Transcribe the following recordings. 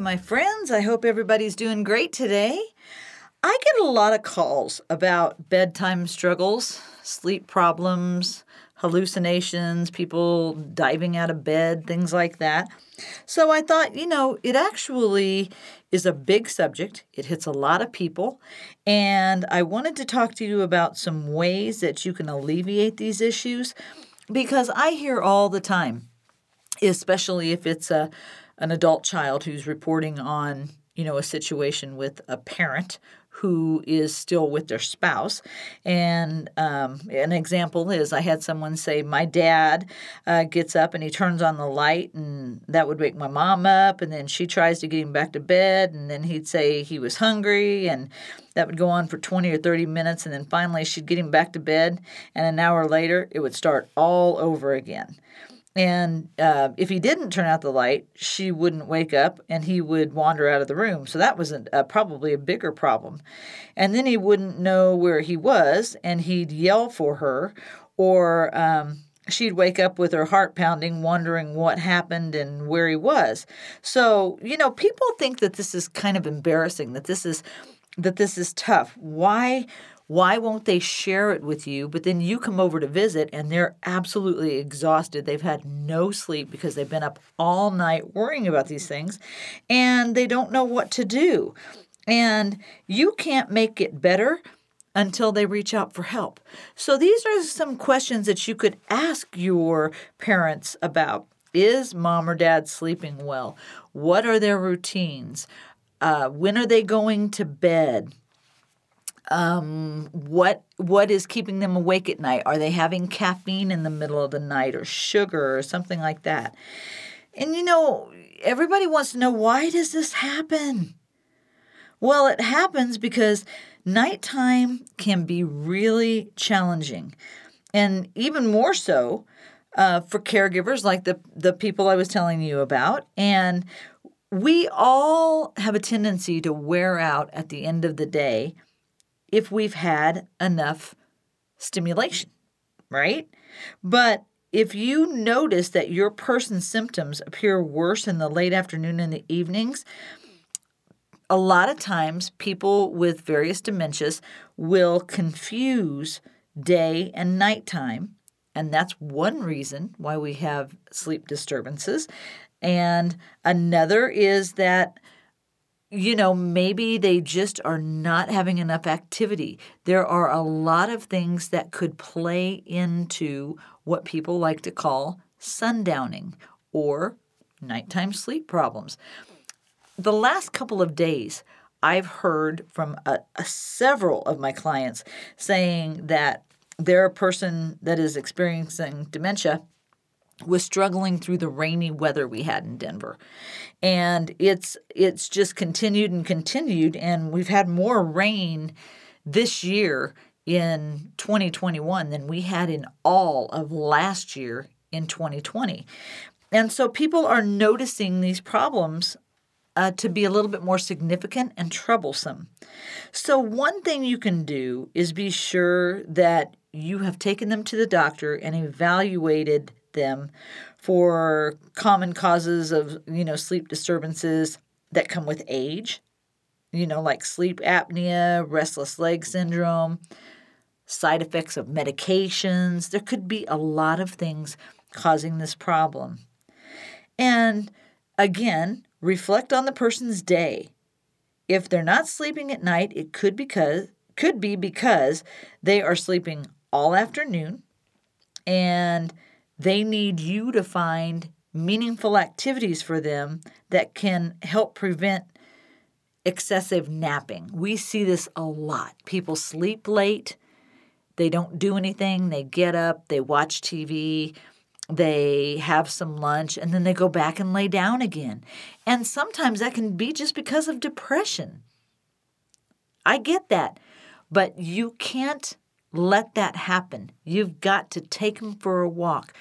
My friends. I hope everybody's doing great today. I get a lot of calls about bedtime struggles, sleep problems, hallucinations, people diving out of bed, things like that. So I thought, you know, it actually is a big subject. It hits a lot of people. And I wanted to talk to you about some ways that you can alleviate these issues because I hear all the time, especially if it's a an adult child who's reporting on you know a situation with a parent who is still with their spouse. And um, an example is I had someone say, My dad uh, gets up and he turns on the light, and that would wake my mom up. And then she tries to get him back to bed. And then he'd say he was hungry. And that would go on for 20 or 30 minutes. And then finally she'd get him back to bed. And an hour later, it would start all over again. And uh, if he didn't turn out the light, she wouldn't wake up and he would wander out of the room. So that was a, probably a bigger problem. And then he wouldn't know where he was and he'd yell for her or. Um, she'd wake up with her heart pounding, wondering what happened and where he was. So, you know, people think that this is kind of embarrassing, that this is that this is tough. Why why won't they share it with you? But then you come over to visit and they're absolutely exhausted. They've had no sleep because they've been up all night worrying about these things and they don't know what to do. And you can't make it better until they reach out for help. So these are some questions that you could ask your parents about. Is mom or dad sleeping well? What are their routines? Uh, when are they going to bed? Um, what what is keeping them awake at night? Are they having caffeine in the middle of the night or sugar or something like that? And you know, everybody wants to know why does this happen? Well, it happens because nighttime can be really challenging, and even more so uh, for caregivers like the the people I was telling you about. And we all have a tendency to wear out at the end of the day if we've had enough stimulation, right? But if you notice that your person's symptoms appear worse in the late afternoon and the evenings, a lot of times people with various dementias will confuse day and nighttime. And that's one reason why we have sleep disturbances. And another is that you know, maybe they just are not having enough activity. There are a lot of things that could play into what people like to call sundowning or nighttime sleep problems. The last couple of days, I've heard from a, a several of my clients saying that they're a person that is experiencing dementia was struggling through the rainy weather we had in Denver. And it's it's just continued and continued and we've had more rain this year in 2021 than we had in all of last year in 2020. And so people are noticing these problems uh, to be a little bit more significant and troublesome. So, one thing you can do is be sure that you have taken them to the doctor and evaluated them for common causes of, you know, sleep disturbances that come with age, you know, like sleep apnea, restless leg syndrome, side effects of medications. There could be a lot of things causing this problem. And again, reflect on the person's day. If they're not sleeping at night, it could because could be because they are sleeping all afternoon and they need you to find meaningful activities for them that can help prevent excessive napping. We see this a lot. People sleep late, they don't do anything, they get up, they watch TV, they have some lunch, and then they go back and lay down again. And sometimes that can be just because of depression. I get that. But you can't let that happen. You've got to take them for a walk,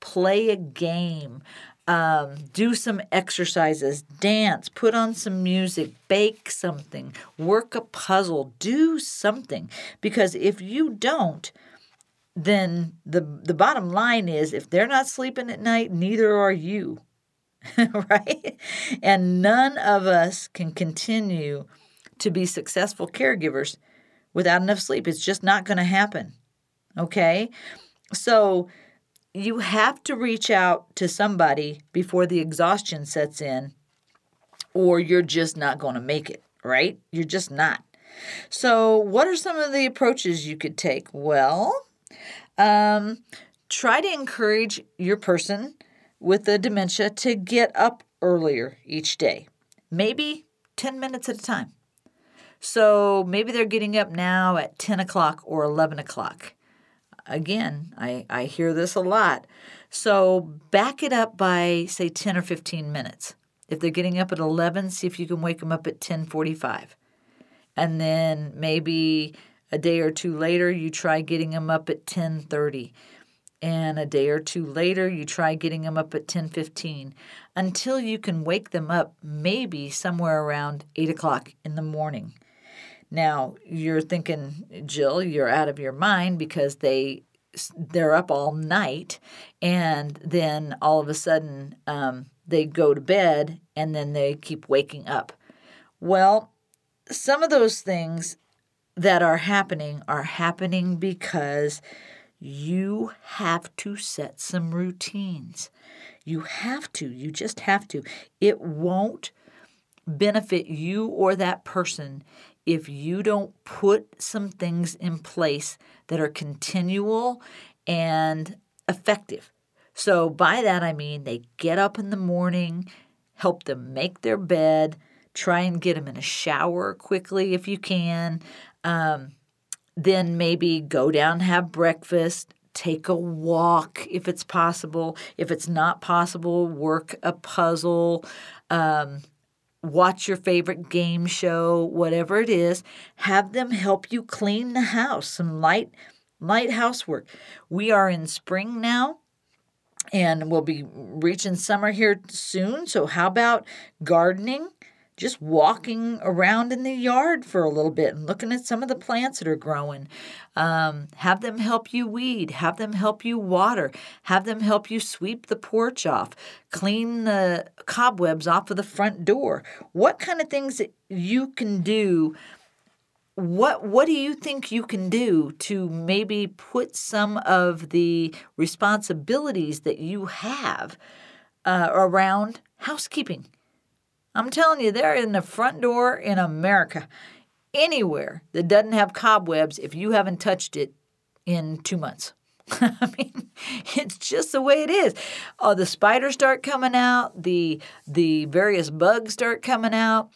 play a game, um, do some exercises, dance, put on some music, bake something, work a puzzle, do something. Because if you don't, then the the bottom line is if they're not sleeping at night, neither are you. right? And none of us can continue to be successful caregivers without enough sleep. It's just not going to happen. Okay? So you have to reach out to somebody before the exhaustion sets in, or you're just not going to make it, right? You're just not. So, what are some of the approaches you could take? Well, um, try to encourage your person with the dementia to get up earlier each day, maybe 10 minutes at a time. So maybe they're getting up now at 10 o'clock or 11 o'clock. Again, I, I hear this a lot. So back it up by, say, 10 or 15 minutes. If they're getting up at 11, see if you can wake them up at 1045. And then maybe a day or two later, you try getting them up at 1030 and a day or two later you try getting them up at 10.15 until you can wake them up maybe somewhere around 8 o'clock in the morning now you're thinking jill you're out of your mind because they they're up all night and then all of a sudden um, they go to bed and then they keep waking up well some of those things that are happening are happening because you have to set some routines. You have to. You just have to. It won't benefit you or that person if you don't put some things in place that are continual and effective. So, by that I mean they get up in the morning, help them make their bed, try and get them in a shower quickly if you can. Um, then maybe go down, have breakfast, take a walk if it's possible. If it's not possible, work a puzzle, um, watch your favorite game show, whatever it is. Have them help you clean the house, some light, light housework. We are in spring now. And we'll be reaching summer here soon. So, how about gardening? Just walking around in the yard for a little bit and looking at some of the plants that are growing. Um, have them help you weed, have them help you water, have them help you sweep the porch off, clean the cobwebs off of the front door. What kind of things that you can do? What what do you think you can do to maybe put some of the responsibilities that you have uh, around housekeeping? I'm telling you, they're in the front door in America. Anywhere that doesn't have cobwebs, if you haven't touched it in two months. I mean, it's just the way it is. Oh, the spiders start coming out, the the various bugs start coming out.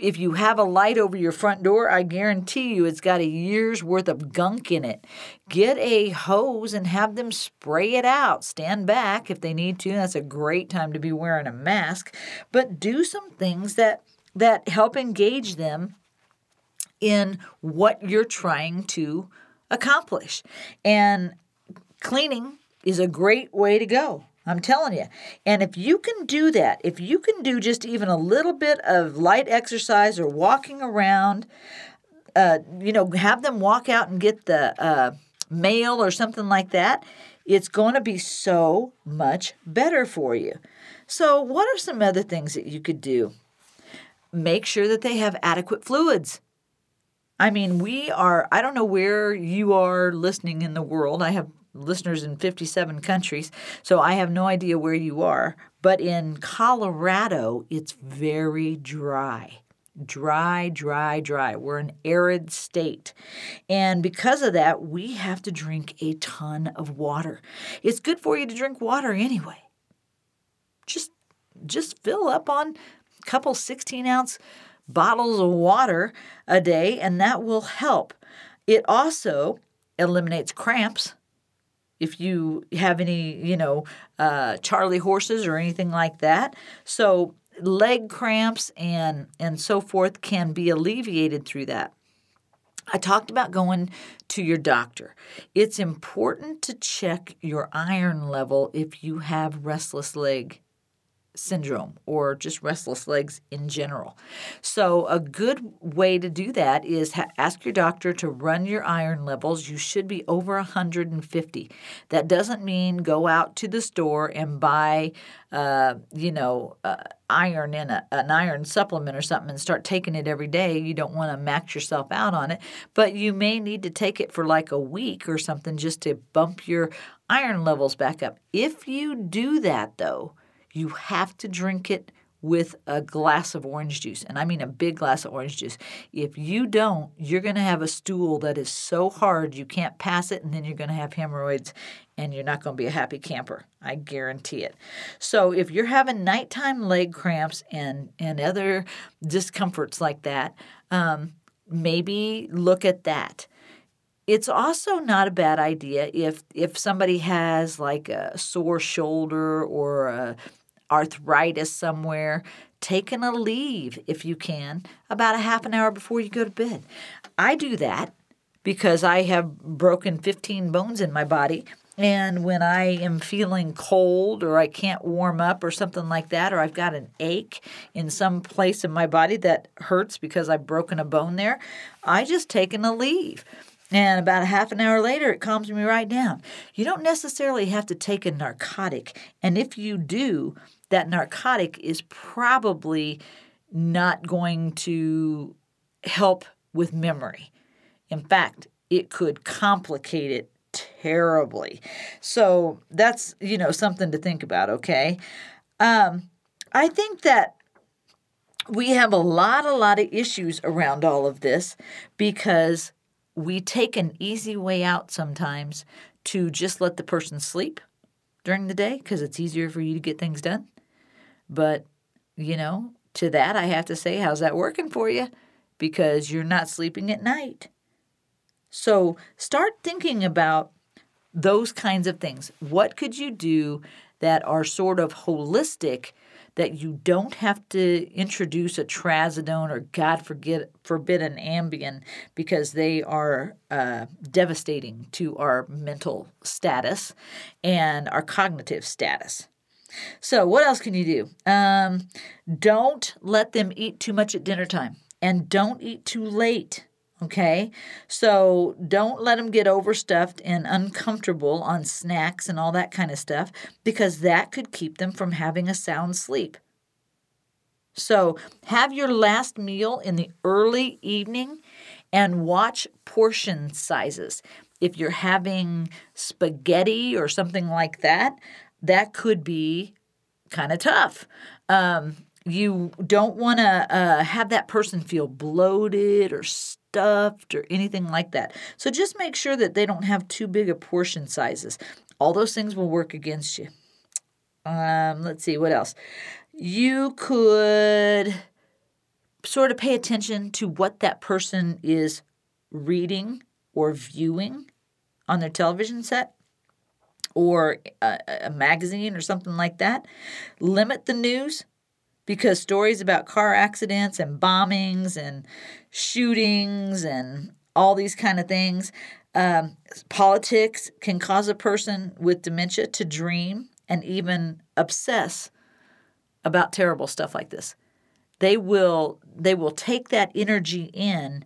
If you have a light over your front door, I guarantee you it's got a year's worth of gunk in it. Get a hose and have them spray it out. Stand back if they need to. That's a great time to be wearing a mask, but do some things that that help engage them in what you're trying to accomplish. And cleaning is a great way to go. I'm telling you. And if you can do that, if you can do just even a little bit of light exercise or walking around, uh, you know, have them walk out and get the uh, mail or something like that, it's going to be so much better for you. So, what are some other things that you could do? Make sure that they have adequate fluids. I mean, we are, I don't know where you are listening in the world. I have listeners in 57 countries, so I have no idea where you are. But in Colorado, it's very dry. Dry, dry, dry. We're an arid state. And because of that, we have to drink a ton of water. It's good for you to drink water anyway. Just just fill up on a couple 16 ounce bottles of water a day, and that will help. It also eliminates cramps if you have any, you know, uh, Charlie horses or anything like that. So leg cramps and and so forth can be alleviated through that. I talked about going to your doctor. It's important to check your iron level if you have restless leg syndrome or just restless legs in general. So, a good way to do that is ha- ask your doctor to run your iron levels. You should be over 150. That doesn't mean go out to the store and buy, uh, you know, uh, iron in a, an iron supplement or something and start taking it every day. You don't want to max yourself out on it, but you may need to take it for like a week or something just to bump your iron levels back up. If you do that, though, you have to drink it with a glass of orange juice, and I mean a big glass of orange juice. If you don't, you're going to have a stool that is so hard you can't pass it, and then you're going to have hemorrhoids, and you're not going to be a happy camper. I guarantee it. So if you're having nighttime leg cramps and and other discomforts like that, um, maybe look at that. It's also not a bad idea if if somebody has like a sore shoulder or a arthritis somewhere, taking Aleve if you can about a half an hour before you go to bed. I do that because I have broken 15 bones in my body. And when I am feeling cold or I can't warm up or something like that, or I've got an ache in some place in my body that hurts because I've broken a bone there, I just taken Aleve. And about a half an hour later, it calms me right down. You don't necessarily have to take a narcotic. And if you do, that narcotic is probably not going to help with memory. In fact, it could complicate it terribly. So that's, you know, something to think about, okay? Um, I think that we have a lot, a lot of issues around all of this because we take an easy way out sometimes to just let the person sleep during the day because it's easier for you to get things done. But, you know, to that, I have to say, how's that working for you? Because you're not sleeping at night. So start thinking about those kinds of things. What could you do that are sort of holistic that you don't have to introduce a trazodone or God forbid, forbid an Ambien because they are uh, devastating to our mental status and our cognitive status. So, what else can you do? Um, don't let them eat too much at dinner time and don't eat too late. Okay, so don't let them get overstuffed and uncomfortable on snacks and all that kind of stuff because that could keep them from having a sound sleep. So, have your last meal in the early evening and watch portion sizes. If you're having spaghetti or something like that, that could be kind of tough. Um, you don't want to uh, have that person feel bloated or stuffed or anything like that. So just make sure that they don't have too big a portion sizes. All those things will work against you. Um, let's see, what else? You could sort of pay attention to what that person is reading or viewing on their television set or a, a magazine or something like that. Limit the news because stories about car accidents and bombings and shootings and all these kind of things um, politics can cause a person with dementia to dream and even obsess about terrible stuff like this they will they will take that energy in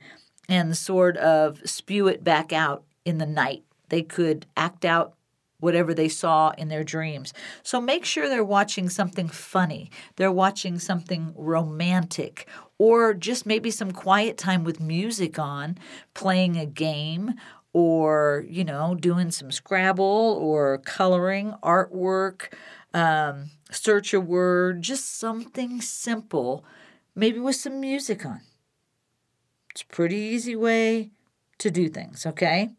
and sort of spew it back out in the night they could act out whatever they saw in their dreams. So make sure they're watching something funny, they're watching something romantic, or just maybe some quiet time with music on, playing a game. Or, you know, doing some Scrabble or coloring, artwork, um, search a word, just something simple, maybe with some music on. It's a pretty easy way to do things, okay?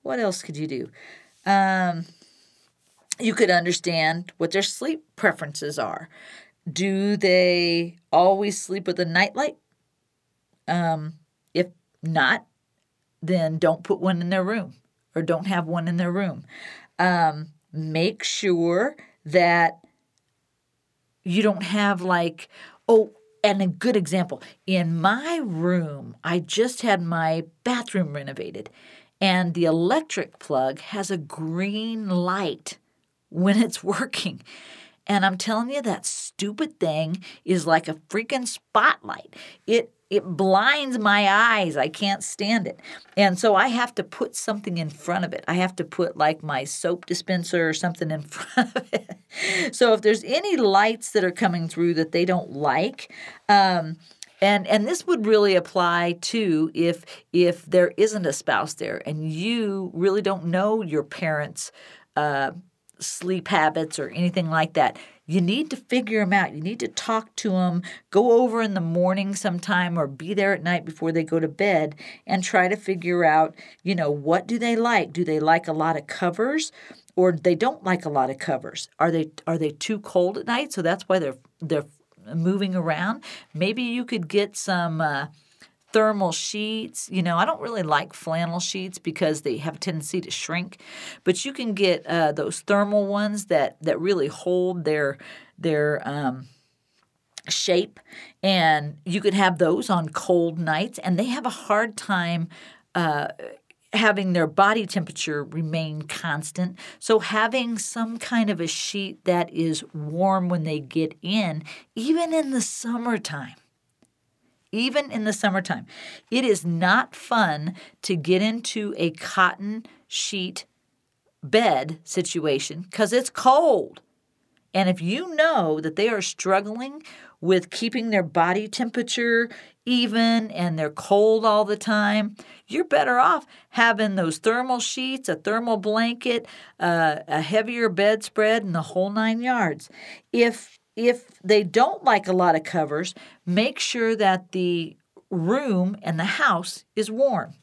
What else could you do? Um, you could understand what their sleep preferences are. Do they always sleep with a nightlight? Um, if not, then don't put one in their room or don't have one in their room. Um, make sure that you don't have like, oh, and a good example in my room, I just had my bathroom renovated, and the electric plug has a green light when it's working. And I'm telling you, that stupid thing is like a freaking spotlight. It it blinds my eyes. I can't stand it. And so I have to put something in front of it. I have to put like my soap dispenser or something in front of it. so if there's any lights that are coming through that they don't like, um, and and this would really apply too if if there isn't a spouse there and you really don't know your parents' uh, sleep habits or anything like that you need to figure them out. You need to talk to them, go over in the morning sometime or be there at night before they go to bed and try to figure out, you know, what do they like? Do they like a lot of covers or they don't like a lot of covers? Are they are they too cold at night? So that's why they're they're moving around. Maybe you could get some uh, thermal sheets. You know, I don't really like flannel sheets because they have a tendency to shrink, but you can get uh, those thermal ones that that really hold their their um, shape, and you could have those on cold nights, and they have a hard time. Uh, having their body temperature remain constant. So, having some kind of a sheet that is warm when they get in, even in the summertime, even in the summertime. It is not fun to get into a cotton sheet bed situation because it's cold. And if you know that they are struggling with keeping their body temperature even and they're cold all the time, you're better off having those thermal sheets, a thermal blanket, uh, a heavier bedspread, and the whole nine yards. If if they don't like a lot of covers, make sure that the room and the house is warm.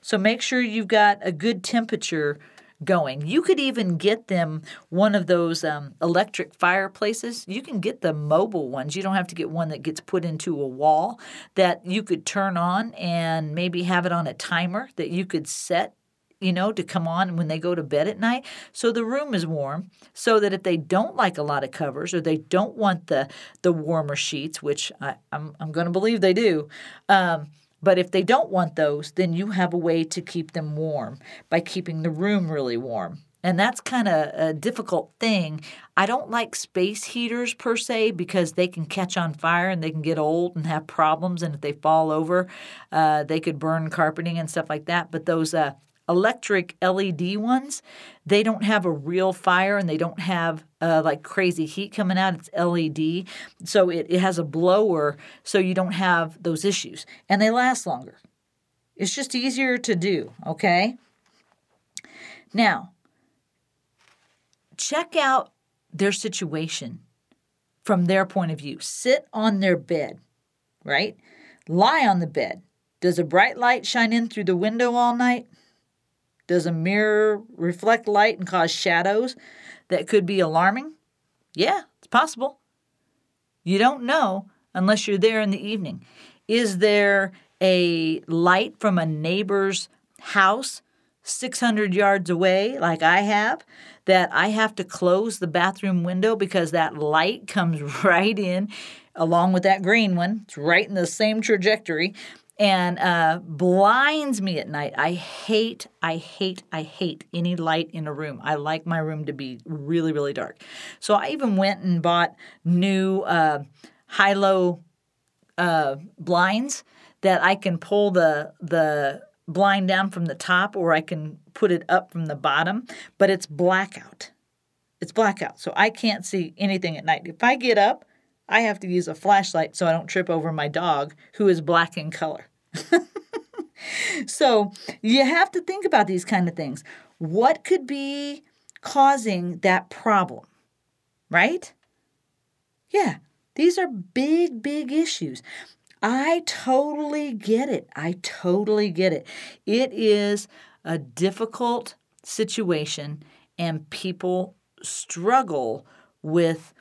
So make sure you've got a good temperature going. You could even get them one of those um, electric fireplaces. You can get the mobile ones. You don't have to get one that gets put into a wall that you could turn on and maybe have it on a timer that you could set you know, to come on when they go to bed at night. So the room is warm so that if they don't like a lot of covers or they don't want the the warmer sheets, which I, I'm, I'm going to believe they do, um, but if they don't want those, then you have a way to keep them warm by keeping the room really warm. And that's kind of a difficult thing. I don't like space heaters per se because they can catch on fire and they can get old and have problems. And if they fall over, uh, they could burn carpeting and stuff like that. But those uh, electric LED ones, they don't have a real fire and they don't have uh, like crazy heat coming out. It's LED. So it, it has a blower so you don't have those issues and they last longer. It's just easier to do, okay? Now, check out their situation from their point of view. Sit on their bed, right? Lie on the bed. Does a bright light shine in through the window all night? Does a mirror reflect light and cause shadows that could be alarming? Yeah, it's possible. You don't know unless you're there in the evening. Is there a light from a neighbor's house 600 yards away, like I have, that I have to close the bathroom window because that light comes right in along with that green one? It's right in the same trajectory and uh, blinds me at night. I hate, I hate, I hate any light in a room. I like my room to be really, really dark. So I even went and bought new uh, high low uh, blinds that I can pull the the blind down from the top or I can put it up from the bottom, but it's blackout. It's blackout. So I can't see anything at night. If I get up, I have to use a flashlight so I don't trip over my dog, who is black in color. so you have to think about these kind of things. What could be causing that problem? Right? Yeah, these are big, big issues. I totally get it. I totally get it. It is a difficult situation, and people struggle with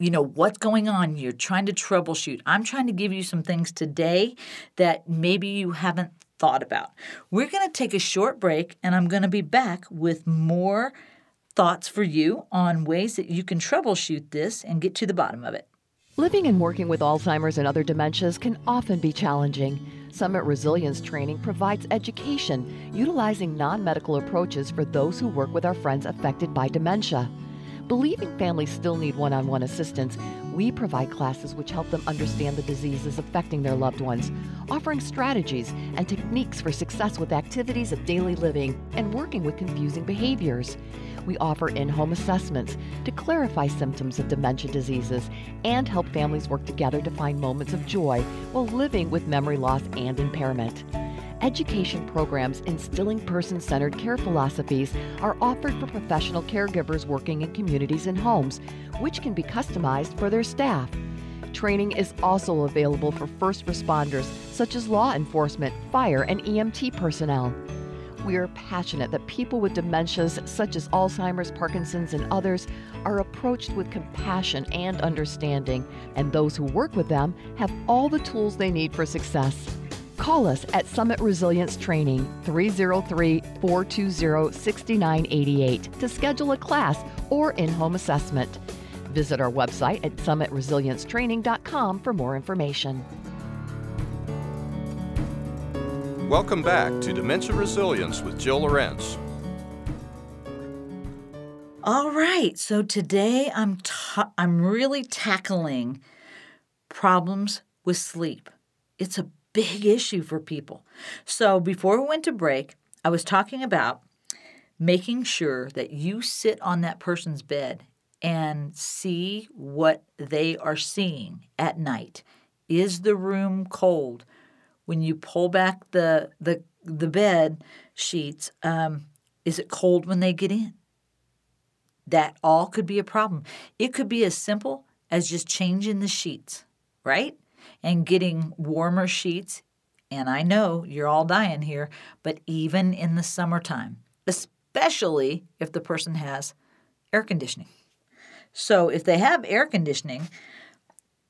you know what's going on you're trying to troubleshoot i'm trying to give you some things today that maybe you haven't thought about we're going to take a short break and i'm going to be back with more thoughts for you on ways that you can troubleshoot this and get to the bottom of it Living and working with Alzheimer's and other dementias can often be challenging. Summit Resilience Training provides education utilizing non medical approaches for those who work with our friends affected by dementia. Believing families still need one on one assistance, we provide classes which help them understand the diseases affecting their loved ones, offering strategies and techniques for success with activities of daily living and working with confusing behaviors. We offer in home assessments to clarify symptoms of dementia diseases and help families work together to find moments of joy while living with memory loss and impairment education programs instilling person centered care philosophies are offered for professional caregivers working in communities and homes, which can be customized for their staff. Training is also available for first responders, such as law enforcement, fire, and EMT personnel. We are passionate that people with dementias such as Alzheimer's, Parkinson's, and others are approached with compassion and understanding, and those who work with them have all the tools they need for success. Call us at Summit Resilience Training 303 420 6988 to schedule a class or in home assessment. Visit our website at summitresiliencetraining.com for more information. Welcome back to Dementia Resilience with Jill Lorenz. All right, so today I'm ta- I'm really tackling problems with sleep. It's a big issue for people. So before we went to break, I was talking about making sure that you sit on that person's bed and see what they are seeing at night. Is the room cold? When you pull back the the the bed sheets, um, is it cold when they get in? That all could be a problem. It could be as simple as just changing the sheets, right? And getting warmer sheets. And I know you're all dying here, but even in the summertime, especially if the person has air conditioning. So if they have air conditioning,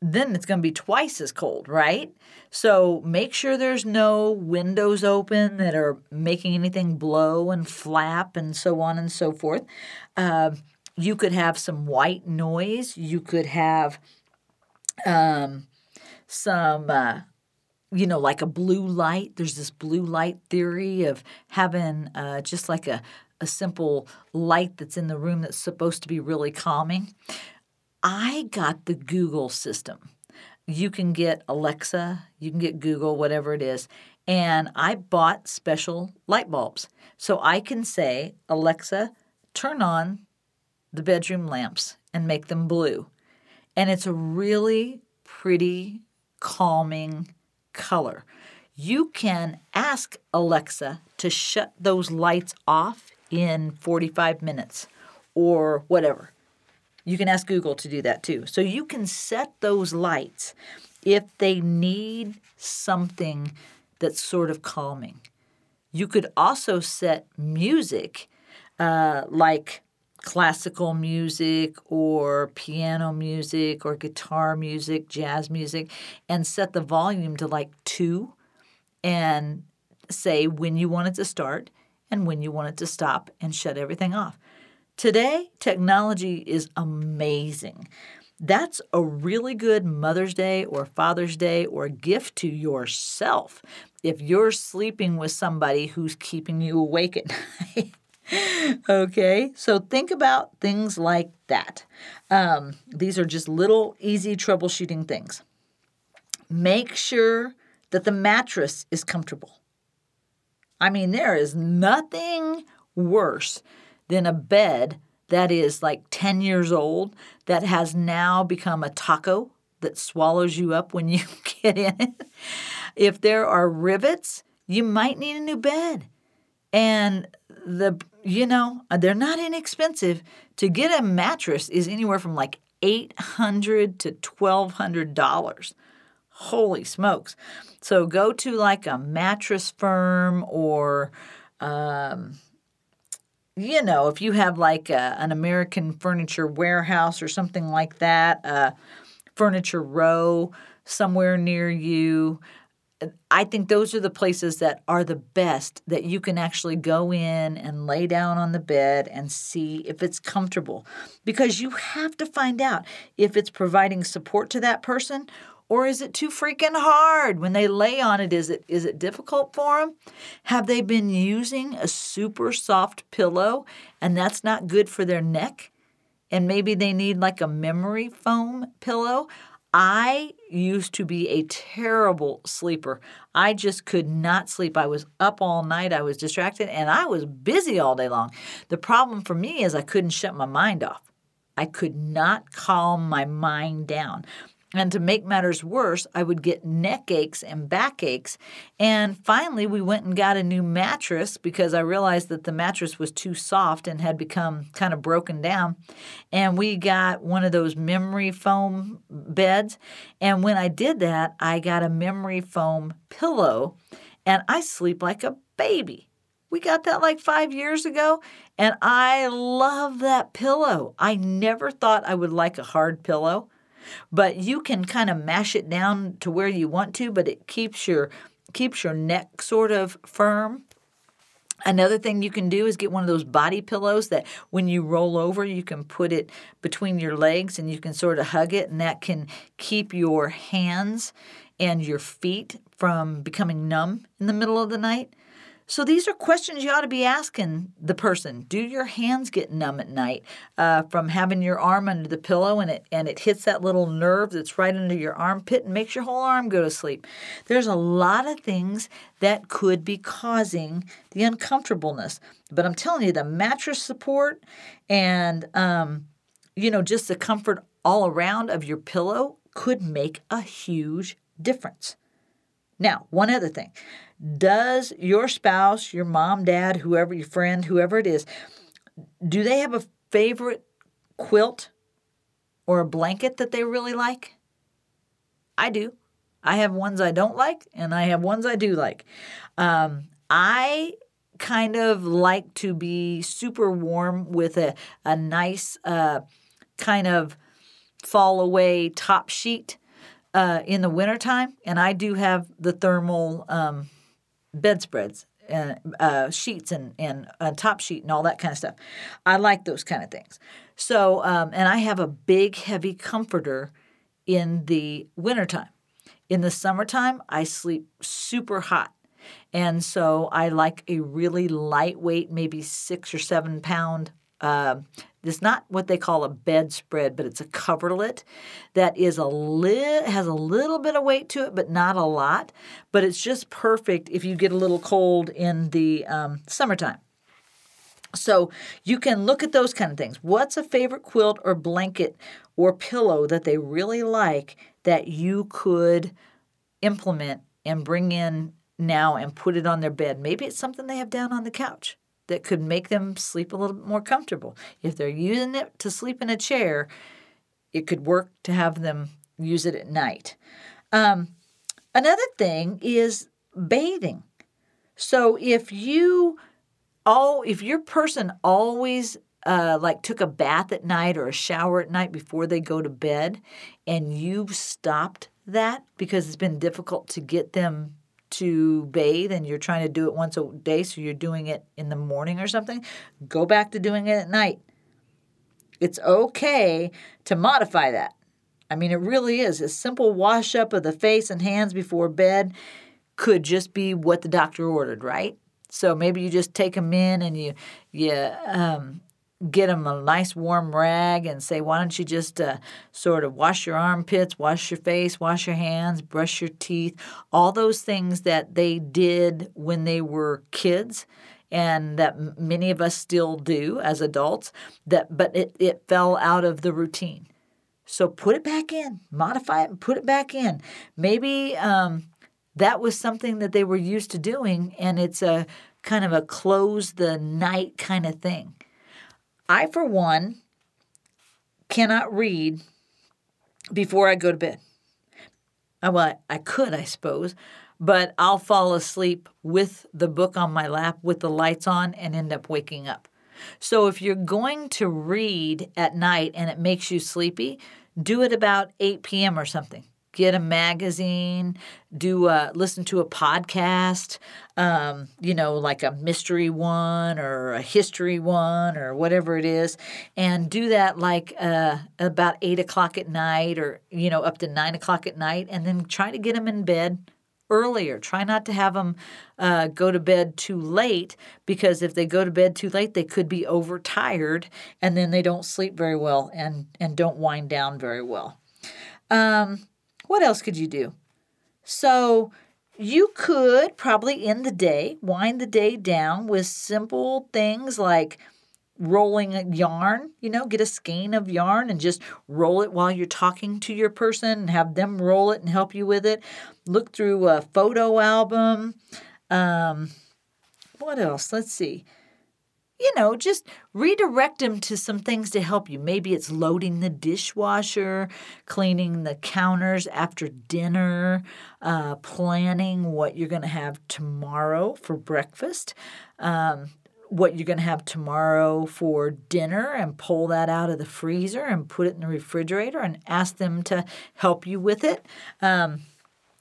then it's going to be twice as cold, right? So make sure there's no windows open that are making anything blow and flap and so on and so forth. Uh, you could have some white noise. You could have um, some uh, you know like a blue light. There's this blue light theory of having uh, just like a, a simple light that's in the room that's supposed to be really calming. I got the google system. You can get alexa you can get google whatever it is and i bought special light bulbs. So i can say alexa turn on the bedroom lamps and make them blue. And it's a really pretty calming color. You can ask Alexa to shut those lights off in 45 minutes or whatever. You can ask Google to do that too. So you can set those lights if they need something that's sort of calming. You could also set music uh, like classical music or piano music or guitar music, jazz music, and set the volume to like two and say when you want it to start and when you want it to stop and shut everything off. Today, technology is amazing. That's a really good Mother's Day or Father's Day or gift to yourself if you're sleeping with somebody who's keeping you awake at night okay, so think about things like that. Um, these are just little easy troubleshooting things. Make sure that the mattress is comfortable. I mean, there is nothing worse than a bed that is like 10 years old that has now become a taco that swallows you up when you get in. If there are rivets, you might need a new bed. And the you know, uh, they're not inexpensive. To get a mattress is anywhere from like eight hundred to twelve hundred dollars. Holy smokes! So go to like a mattress firm or, um, you know, if you have like a, an American Furniture Warehouse or something like that, a Furniture Row somewhere near you. I think those are the places that are the best that you can actually go in and lay down on the bed and see if it's comfortable. Because you have to find out if it's providing support to that person or is it too freaking hard? When they lay on it is it is it difficult for them have they been using a super soft pillow and that's not good for their neck? And maybe they need like a memory foam pillow I used to be a terrible sleeper. I just could not sleep. I was up all night, I was distracted, and I was busy all day long. The problem for me is I couldn't shut my mind off. I could not calm my mind down. And to make matters worse, I would get neck aches and back aches. And finally, we went and got a new mattress because I realized that the mattress was too soft and had become kind of broken down. And we got one of those memory foam beds. And when I did that, I got a memory foam pillow and I sleep like a baby. We got that like five years ago, and I love that pillow. I never thought I would like a hard pillow but you can kind of mash it down to where you want to, but it keeps your keeps your neck sort of firm. Another thing you can do is get one of those body pillows that when you roll over, you can put it between your legs and you can sort of hug it, and that can keep your hands and your feet from becoming numb in the middle of the night. So these are questions you ought to be asking the person. Do your hands get numb at night uh, from having your arm under the pillow and it and it hits that little nerve that's right under your armpit and makes your whole arm go to sleep? There's a lot of things that could be causing the uncomfortableness. But I'm telling you, the mattress support and um, you know just the comfort all around of your pillow could make a huge difference. Now, one other thing. Does your spouse, your mom, dad, whoever, your friend, whoever it is, do they have a favorite quilt or a blanket that they really like? I do. I have ones I don't like, and I have ones I do like. Um, I kind of like to be super warm with a, a nice uh, kind of fall away top sheet uh, in the wintertime. And I do have the thermal um, bedspreads and uh, sheets and, and a top sheet and all that kind of stuff. I like those kind of things. So, um, and I have a big, heavy comforter in the wintertime. In the summertime, I sleep super hot. And so I like a really lightweight, maybe six or seven pound uh, it's not what they call a bedspread, but it's a coverlet that is a li- has a little bit of weight to it, but not a lot. But it's just perfect if you get a little cold in the um, summertime. So you can look at those kind of things. What's a favorite quilt or blanket or pillow that they really like that you could implement and bring in now and put it on their bed? Maybe it's something they have down on the couch that could make them sleep a little bit more comfortable. If they're using it to sleep in a chair, it could work to have them use it at night. Um, another thing is bathing. So if you all if your person always uh, like took a bath at night or a shower at night before they go to bed, and you've stopped that because it's been difficult to get them to bathe and you're trying to do it once a day, so you're doing it in the morning or something, go back to doing it at night. It's okay to modify that. I mean, it really is. A simple wash up of the face and hands before bed could just be what the doctor ordered, right? So maybe you just take them in and you you um, get them a nice warm rag and say, why don't you just uh, sort of wash your armpits, wash your face, wash your hands, brush your teeth, all those things that they did when they were kids and that many of us still do as adults that but it, it fell out of the routine. So put it back in modify it and put it back in. Maybe um, that was something that they were used to doing and it's a kind of a close the night kind of thing I, for one, cannot read before I go to bed. Uh, well, I could, I suppose, but I'll fall asleep with the book on my lap with the lights on and end up waking up. So if you're going to read at night and it makes you sleepy, do it about 8 p.m. or something. Get a magazine, do a listen to a podcast, um, you know, like a mystery one or a history one or whatever it is, and do that like uh, about eight o'clock at night or you know up to nine o'clock at night, and then try to get them in bed earlier. Try not to have them uh, go to bed too late because if they go to bed too late, they could be overtired and then they don't sleep very well and, and don't wind down very well. Um, what else could you do? So, you could probably in the day wind the day down with simple things like rolling yarn, you know, get a skein of yarn and just roll it while you're talking to your person and have them roll it and help you with it. Look through a photo album. Um, what else? Let's see. You know, just redirect them to some things to help you. Maybe it's loading the dishwasher, cleaning the counters after dinner, uh, planning what you're going to have tomorrow for breakfast. Um, what you're going to have tomorrow for dinner and pull that out of the freezer and put it in the refrigerator and ask them to help you with it. Um,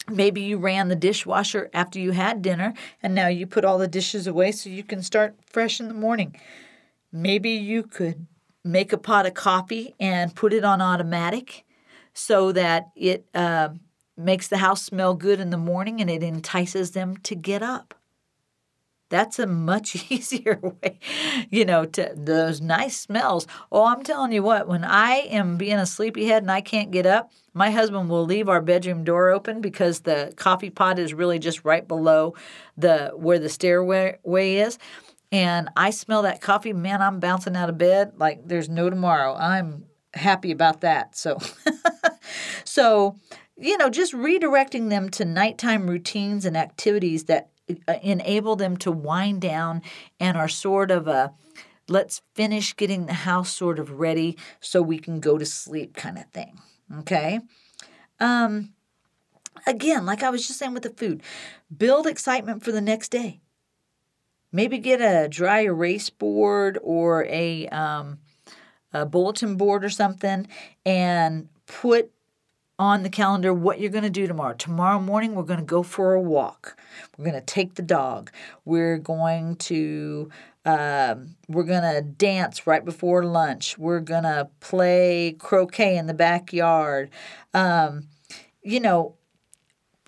maybe you ran the dishwasher after you had dinner and now you put all the dishes away so you can start fresh in the morning. Maybe you could make a pot of coffee and put it on automatic so that it uh, makes the house smell good in the morning and it entices them to get up. That's a much easier way, you know, to those nice smells. Oh, I'm telling you what, when I am being a sleepyhead and I can't get up, my husband will leave our bedroom door open because the coffee pot is really just right below the where the stairway is. And I smell that coffee, man, I'm bouncing out of bed like there's no tomorrow. I'm happy about that. So so you know, just redirecting them to nighttime routines and activities that enable them to wind down and are sort of a let's finish getting the house sort of ready so we can go to sleep kind of thing. Okay. Um, again, like I was just saying with the food, build excitement for the next day. Maybe get a dry erase board or a, um, a bulletin board or something and put on the calendar what you're going to do tomorrow. Tomorrow morning, we're going to go for a walk. We're going to take the dog. We're going to um, we're to dance right before lunch. We're to play croquet in the backyard. Um, you know,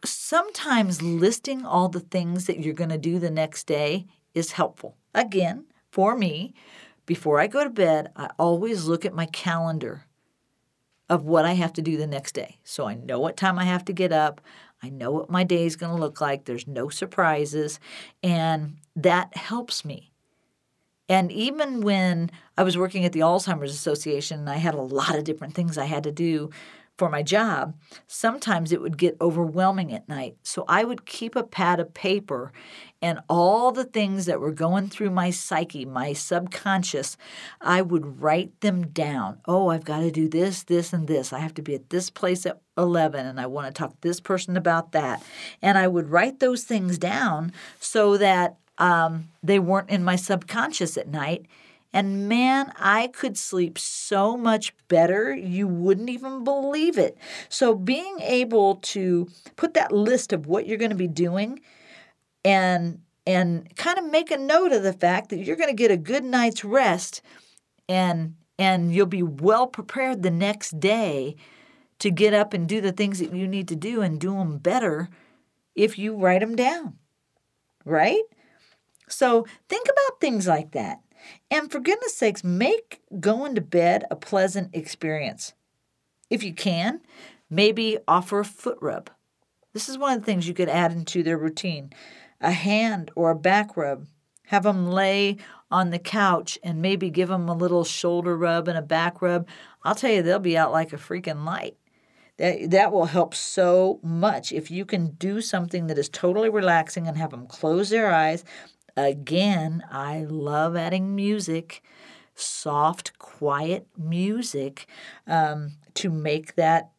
sometimes listing all the things that you're to do the next day is helpful. Again, for me, before I go to bed, I always look at my calendar of what I have to do the next day. So I know what time I have to get up. I know what my day is going to look like. There's no surprises. And that helps me. And even when I was working at the Alzheimer's Association and I had a lot of different things I had to do for my job, sometimes it would get overwhelming at night. So I would keep a pad of paper and all the things that were going through my psyche, my subconscious, I would write them down. Oh, I've got to do this, this, and this. I have to be at this place at 11 and I want to talk to this person about that. And I would write those things down so that um, they weren't in my subconscious at night and man, I could sleep so much better, you wouldn't even believe it. So, being able to put that list of what you're going to be doing and and kind of make a note of the fact that you're going to get a good night's rest and and you'll be well prepared the next day to get up and do the things that you need to do and do them better if you write them down. Right? So think about things like that. And for goodness sakes, make going to bed a pleasant experience. If you can, maybe offer a foot rub. This is one of the things you could add into their routine a hand or a back rub. Have them lay on the couch and maybe give them a little shoulder rub and a back rub. I'll tell you, they'll be out like a freaking light. That, that will help so much if you can do something that is totally relaxing and have them close their eyes Again, I love adding music, soft, quiet music, um, to make that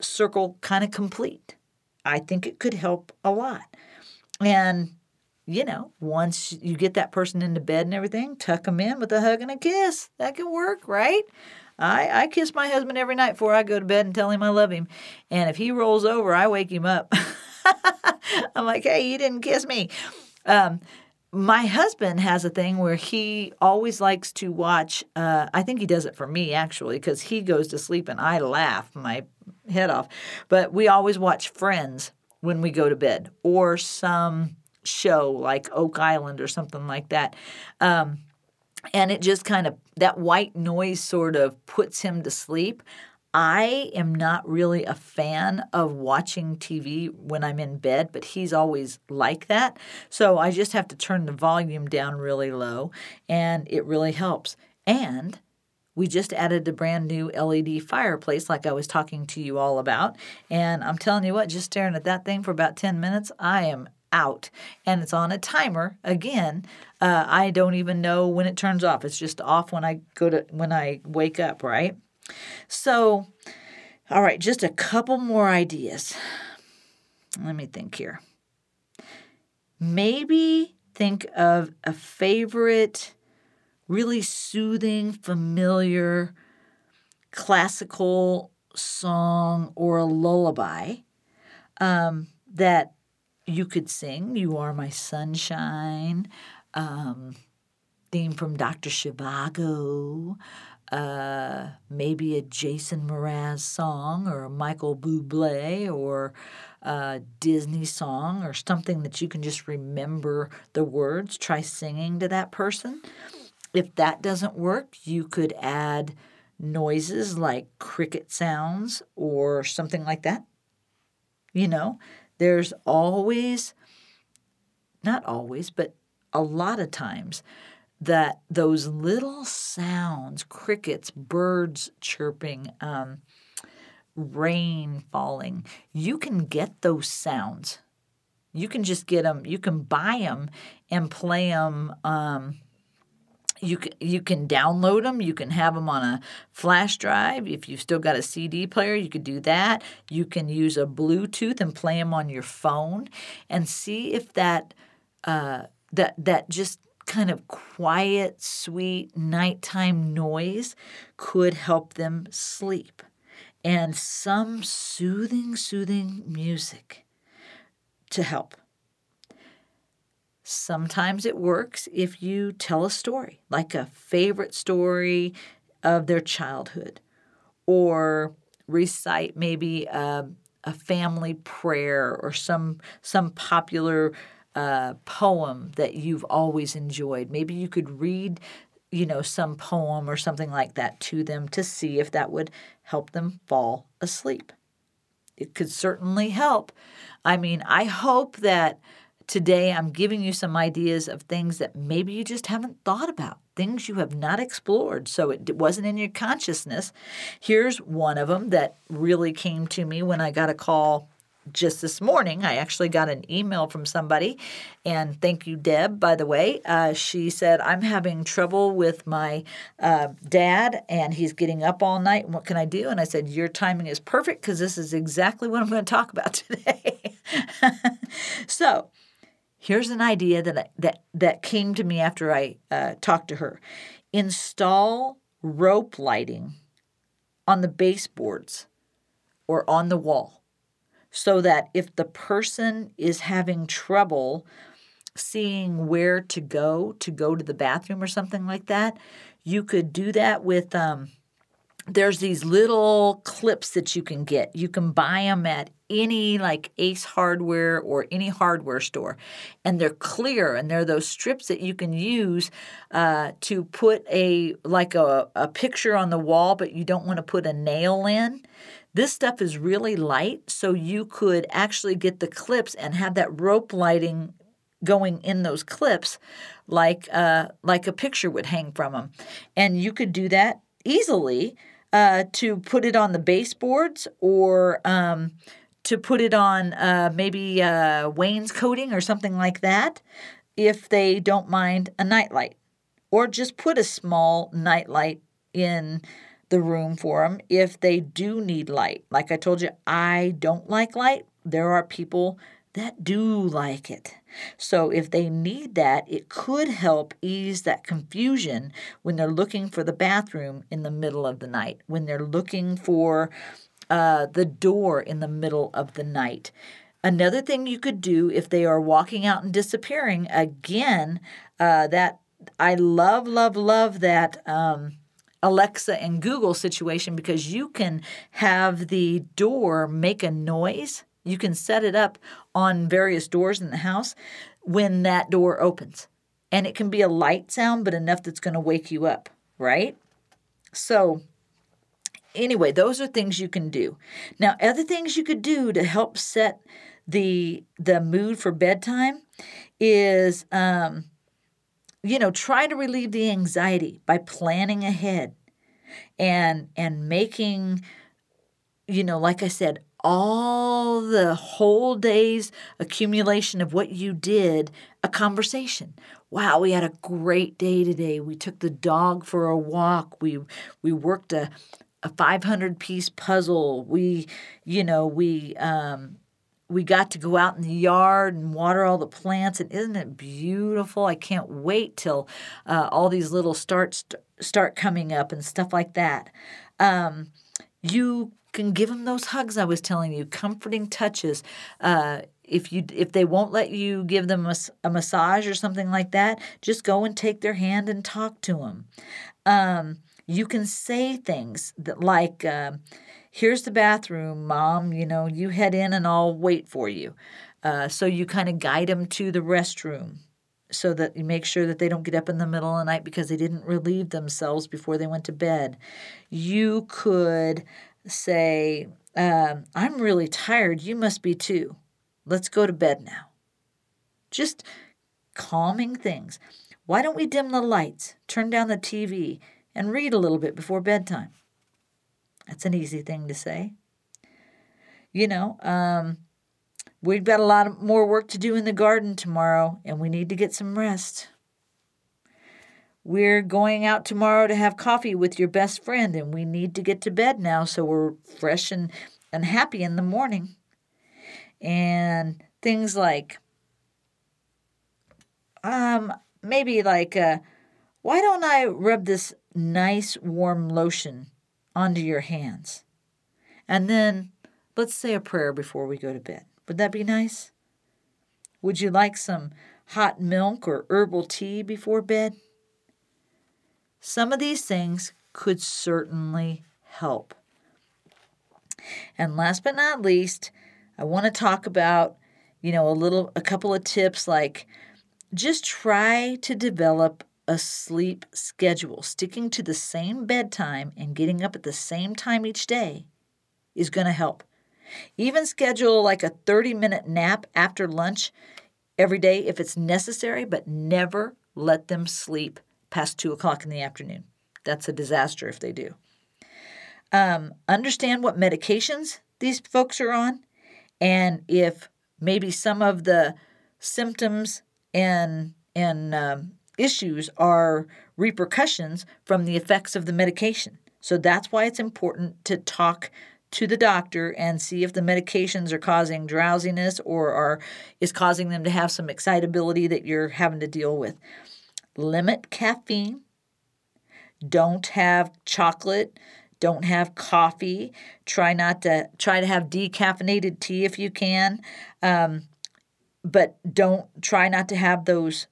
circle kind of complete. I think it could help a lot. And, you know, once you get that person into bed and everything, tuck them in with a hug and a kiss. That can work, right? I, I kiss my husband every night before I go to bed and tell him I love him. And if he rolls over, I wake him up. I'm like, hey, you didn't kiss me. Um, my husband has a thing where he always likes to watch. Uh, I think he does it for me actually, because he goes to sleep and I laugh my head off. But we always watch Friends when we go to bed, or some show like Oak Island or something like that. Um, and it just kind of that white noise sort of puts him to sleep. I am not really a fan of watching TV when I'm in bed, but he's always like that. So I just have to turn the volume down really low, and it really helps. And we just added a brand new LED fireplace, like I was talking to you all about. And I'm telling you what, just staring at that thing for about 10 minutes, I am out. And it's on a timer. Again, uh, I don't even know when it turns off. It's just off when I go to when I wake up, right? So, all right, just a couple more ideas. Let me think here. Maybe think of a favorite, really soothing, familiar classical song or a lullaby um, that you could sing. You Are My Sunshine, um, theme from Dr. Zhivago uh, maybe a Jason Mraz song or a Michael Bublé or a Disney song or something that you can just remember the words. Try singing to that person. If that doesn't work, you could add noises like cricket sounds or something like that. You know, there's always, not always, but a lot of times, that those little sounds crickets birds chirping um, rain falling you can get those sounds. You can just get them you can buy them and play them um, you can, you can download them you can have them on a flash drive. If you've still got a cd player you could do that. You can use a bluetooth and play them on your phone and see if that uh, that that just kind of quiet, sweet nighttime noise could help them sleep. And some soothing, soothing music to help. Sometimes it works if you tell a story, like a favorite story of their childhood, or recite maybe a, a family prayer or some some popular a poem that you've always enjoyed. Maybe you could read, you know, some poem or something like that to them to see if that would help them fall asleep. It could certainly help. I mean, I hope that today I'm giving you some ideas of things that maybe you just haven't thought about, things you have not explored. So it wasn't in your consciousness. Here's one of them that really came to me when I got a call just this morning, I actually got an email from somebody, and thank you, Deb, by the way. Uh, she said, I'm having trouble with my uh, dad, and he's getting up all night. What can I do? And I said, Your timing is perfect because this is exactly what I'm going to talk about today. so, here's an idea that, that, that came to me after I uh, talked to her install rope lighting on the baseboards or on the wall so that if the person is having trouble seeing where to go to go to the bathroom or something like that, you could do that with um, there's these little clips that you can get. You can buy them at any like Ace Hardware or any hardware store, and they're clear and they're those strips that you can use uh, to put a like a, a picture on the wall, but you don't want to put a nail in. This stuff is really light, so you could actually get the clips and have that rope lighting going in those clips like uh, like a picture would hang from them. And you could do that easily uh, to put it on the baseboards or um, to put it on uh, maybe uh, wainscoting or something like that if they don't mind a nightlight. Or just put a small nightlight in the room for them if they do need light. Like I told you, I don't like light. There are people that do like it. So if they need that, it could help ease that confusion when they're looking for the bathroom in the middle of the night, when they're looking for uh, the door in the middle of the night. Another thing you could do if they are walking out and disappearing, again, uh, that I love, love, love that. Um, Alexa and Google situation because you can have the door make a noise. You can set it up on various doors in the house when that door opens. And it can be a light sound, but enough that's going to wake you up, right? So, anyway, those are things you can do. Now, other things you could do to help set the the mood for bedtime is um, you know, try to relieve the anxiety by planning ahead and and making you know, like I said, all the whole day's accumulation of what you did a conversation. Wow, we had a great day today. We took the dog for a walk. We we worked a a 500 piece puzzle. We, you know, we um, we got to go out in the yard and water all the plants and isn't it beautiful? I can't wait till uh, all these little starts start coming up and stuff like that. Um, you can give them those hugs i was telling you comforting touches. Uh, if you if they won't let you give them a, a, massage or something like that just go and take their hand and talk to them um, you can say things that like uh, here's the bathroom, mom. You know, you head in and I'll wait for you. Uh, so you kind of guide them to the restroom so that you make sure that they don't get up in the middle of the night because they didn't relieve themselves before they went to bed. You could say, um, I'm really tired. You must be too. Let's go to bed now. Just calming things. Why don't we dim the lights, turn down the TV, and read a little bit before bedtime? That's an easy thing to say. You know, um, we've got a lot more work to do in the garden tomorrow, and we need to get some rest. We're going out tomorrow to have coffee with your best friend, and we need to get to bed now so we're fresh and, and happy in the morning. And things like, um, maybe like, uh, why don't I rub this nice warm lotion onto your hands. And then let's say a prayer before we go to bed. Would that be nice? Would you like some hot milk or herbal tea before bed? Some of these things could certainly help. And last but not least, I want to talk about, you know, a little a couple of tips like just try to develop a sleep schedule, sticking to the same bedtime and getting up at the same time each day is going to help. Even schedule like a 30 minute nap after lunch every day if it's necessary, but never let them sleep past 2 o'clock in the afternoon. That's a disaster if they do. Um, understand what medications these folks are on, and if maybe some of the symptoms and and um, issues are repercussions from the effects of the medication. So that's why it's important to talk to the doctor and see if the medications are causing drowsiness or are is causing them to have some excitability that you're having to deal with. Limit caffeine. Don't have chocolate. Don't have coffee. Try not to try to have decaffeinated tea if you can, um, but don't try not to have those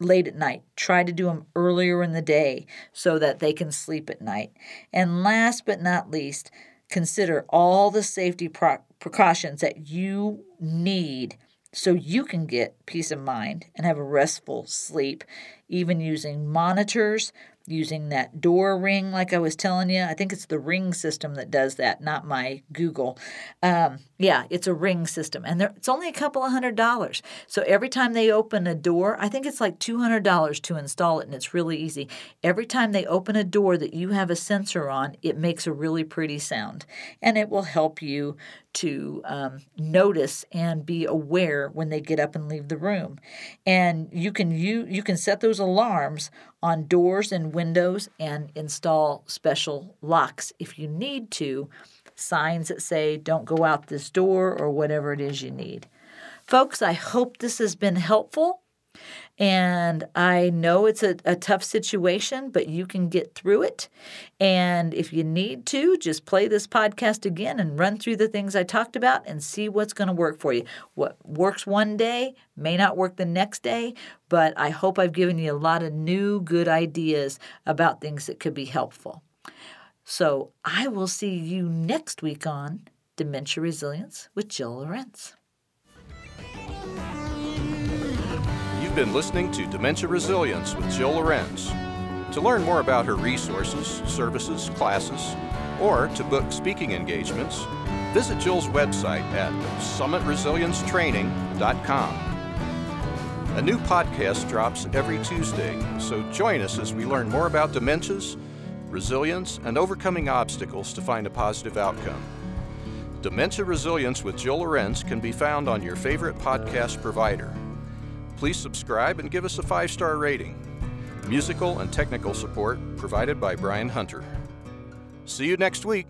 late at night. Try to do them earlier in the day so that they can sleep at night. And last but not least, consider all the safety pro- precautions that you need so you can get peace of mind and have a restful sleep, even using monitors, using that door ring, like I was telling you. I think it's the ring system that does that, not my Google. Um, yeah, it's a ring system, and it's only a couple of hundred dollars. So every time they open a door, I think it's like two hundred dollars to install it, and it's really easy. Every time they open a door that you have a sensor on, it makes a really pretty sound, and it will help you to um, notice and be aware when they get up and leave the room. And you can you you can set those alarms on doors and windows and install special locks if you need to, signs that say don't go out this door or whatever it is you need. Folks, I hope this has been helpful. And I know it's a, a tough situation, but you can get through it. And if you need to, just play this podcast again and run through the things I talked about and see what's going to work for you. What works one day may not work the next day, but I hope I've given you a lot of new good ideas about things that could be helpful. So I will see you next week on Dementia Resilience with Jill Lorenz. You've been listening to Dementia Resilience with Jill Lorenz. To learn more about her resources, services, classes, or to book speaking engagements, visit Jill's website at summitresiliencetraining.com. A new podcast drops every Tuesday, so join us as we learn more about dementias, resilience, and overcoming obstacles to find a positive outcome. Dementia Resilience with Jill Lorenz can be found on your favorite podcast provider. Please subscribe and give us a five star rating. Musical and technical support provided by Brian Hunter. See you next week.